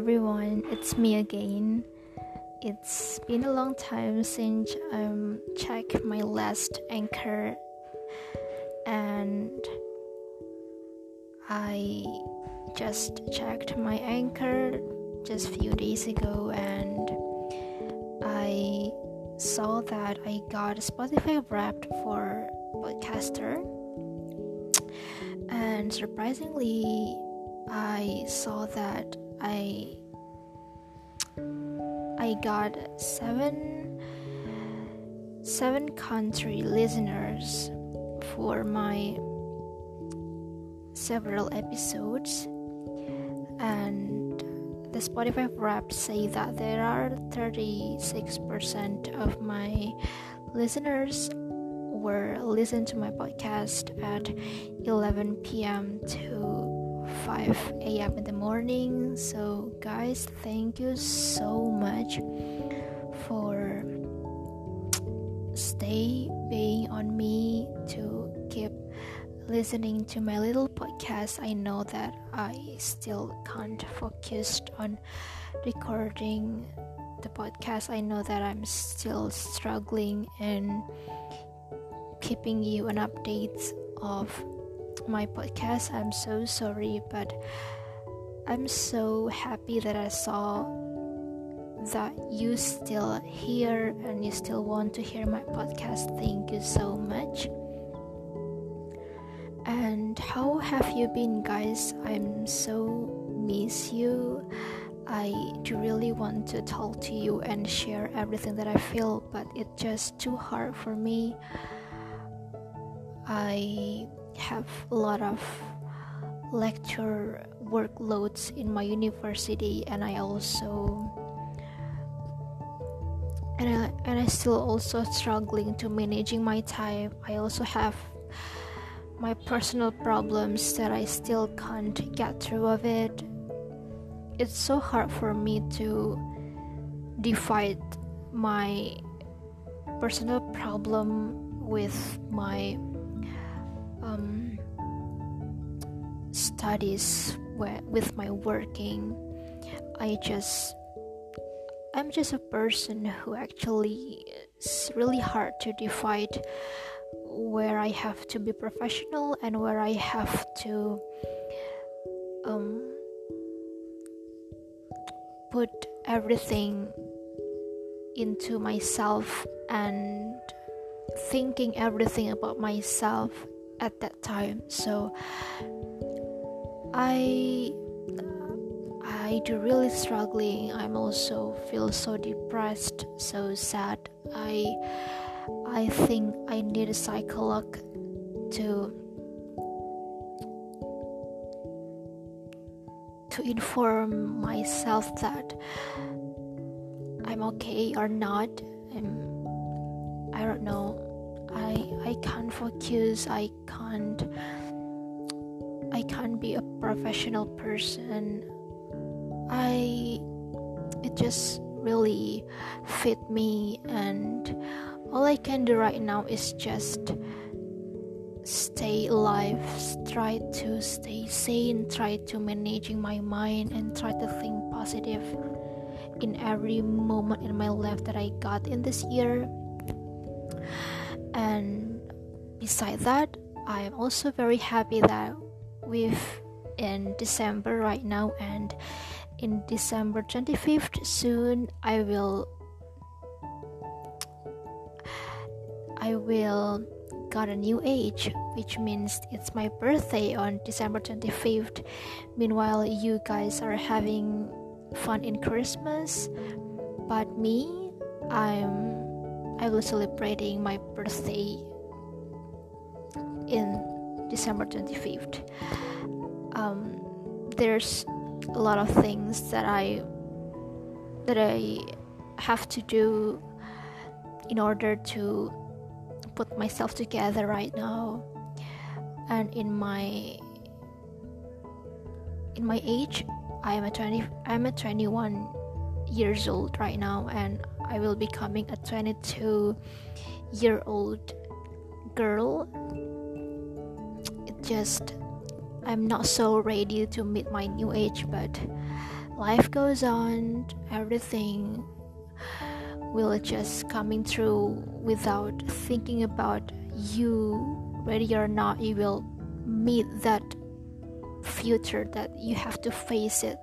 everyone, it's me again. It's been a long time since I um, checked my last anchor and I just checked my anchor just a few days ago and I saw that I got Spotify wrapped for podcaster and surprisingly I saw that I I got seven seven country listeners for my several episodes and the Spotify Wrapped say that there are 36% of my listeners were listen to my podcast at 11 p.m. to 5 a.m. in the morning. So, guys, thank you so much for stay being on me to keep listening to my little podcast. I know that I still can't focus on recording the podcast. I know that I'm still struggling in keeping you an update of my podcast. I'm so sorry, but I'm so happy that I saw that you still here and you still want to hear my podcast. Thank you so much. And how have you been, guys? I'm so miss you. I do really want to talk to you and share everything that I feel, but it's just too hard for me. I have a lot of lecture workloads in my university and I also and I, and I still also struggling to managing my time. I also have my personal problems that I still can't get through of it. It's so hard for me to divide my personal problem with my um, studies with my working i just i'm just a person who actually it's really hard to divide where i have to be professional and where i have to um, put everything into myself and thinking everything about myself at that time. So i i do really struggling. I'm also feel so depressed so sad. I i think i need a psycholog to to inform myself that i'm okay or not. I'm, i don't know I I can't focus. I can't I can't be a professional person. I it just really fit me and all I can do right now is just stay alive, try to stay sane, try to managing my mind and try to think positive in every moment in my life that I got in this year and beside that i am also very happy that we've in december right now and in december 25th soon i will i will got a new age which means it's my birthday on december 25th meanwhile you guys are having fun in christmas but me i'm I will celebrating my birthday in December 25th. Um, there's a lot of things that I that I have to do in order to put myself together right now and in my in my age I am a 20 I'm a 21 years old right now and I will be becoming a 22 year old girl. It just I'm not so ready to meet my new age, but life goes on, everything will just coming through without thinking about you, ready or not, you will meet that future that you have to face it.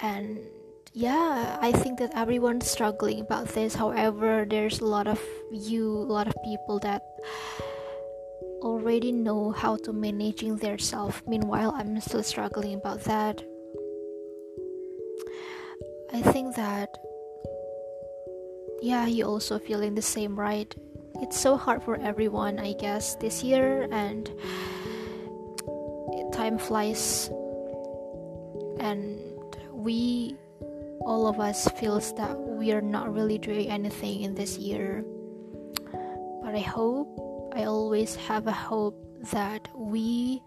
And yeah, I think that everyone's struggling about this. However, there's a lot of you, a lot of people that already know how to managing their self. Meanwhile, I'm still struggling about that. I think that yeah, you also feeling the same, right? It's so hard for everyone, I guess, this year and time flies and we all of us feels that we are not really doing anything in this year. But i hope i always have a hope that we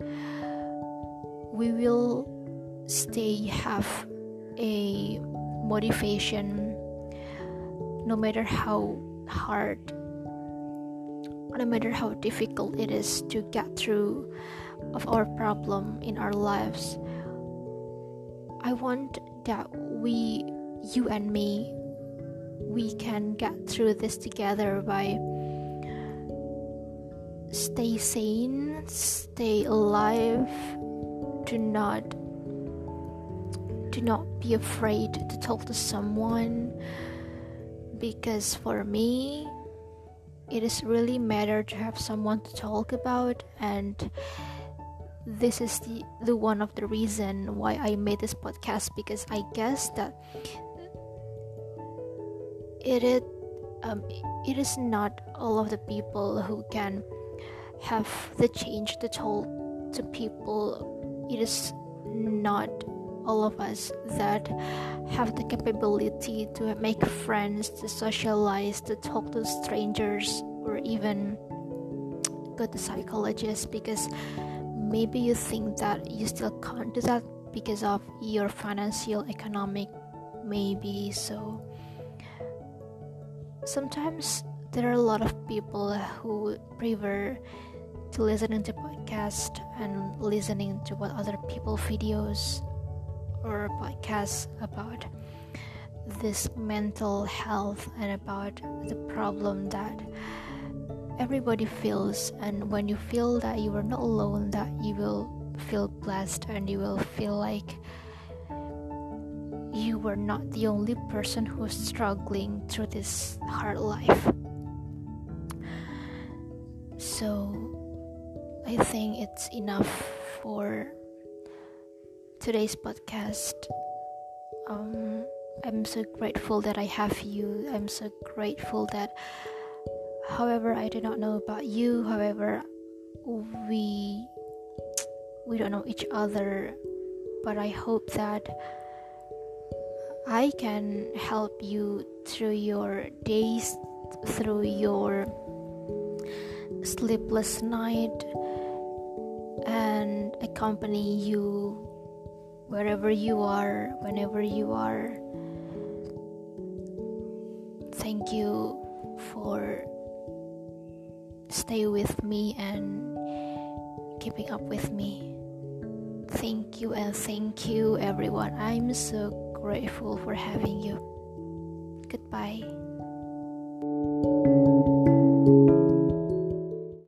we will stay have a motivation no matter how hard no matter how difficult it is to get through of our problem in our lives. I want that we you and me we can get through this together by stay sane stay alive. Do not do not be afraid to talk to someone because for me it is really matter to have someone to talk about and this is the, the one of the reason why I made this podcast because I guess that it is um, it is not all of the people who can have the change to tell to people. It is not all of us that have the capability to make friends to socialize to talk to strangers or even go to psychologists because maybe you think that you still can't do that because of your financial economic maybe so sometimes there are a lot of people who prefer to listening to podcast and listening to what other people videos or podcasts about this mental health and about the problem that everybody feels. And when you feel that you are not alone that you will feel blessed and you will feel like were not the only person who's struggling through this hard life. So i think it's enough for today's podcast. Um, i'm so grateful that i have you. I'm so grateful that however i do not know about you however we we don't know each other but i hope that i can help you through your days through your sleepless night and accompany you wherever you are whenever you are thank you for stay with me and keeping up with me. Thank you and thank you, everyone. I'm so grateful for having you. Goodbye.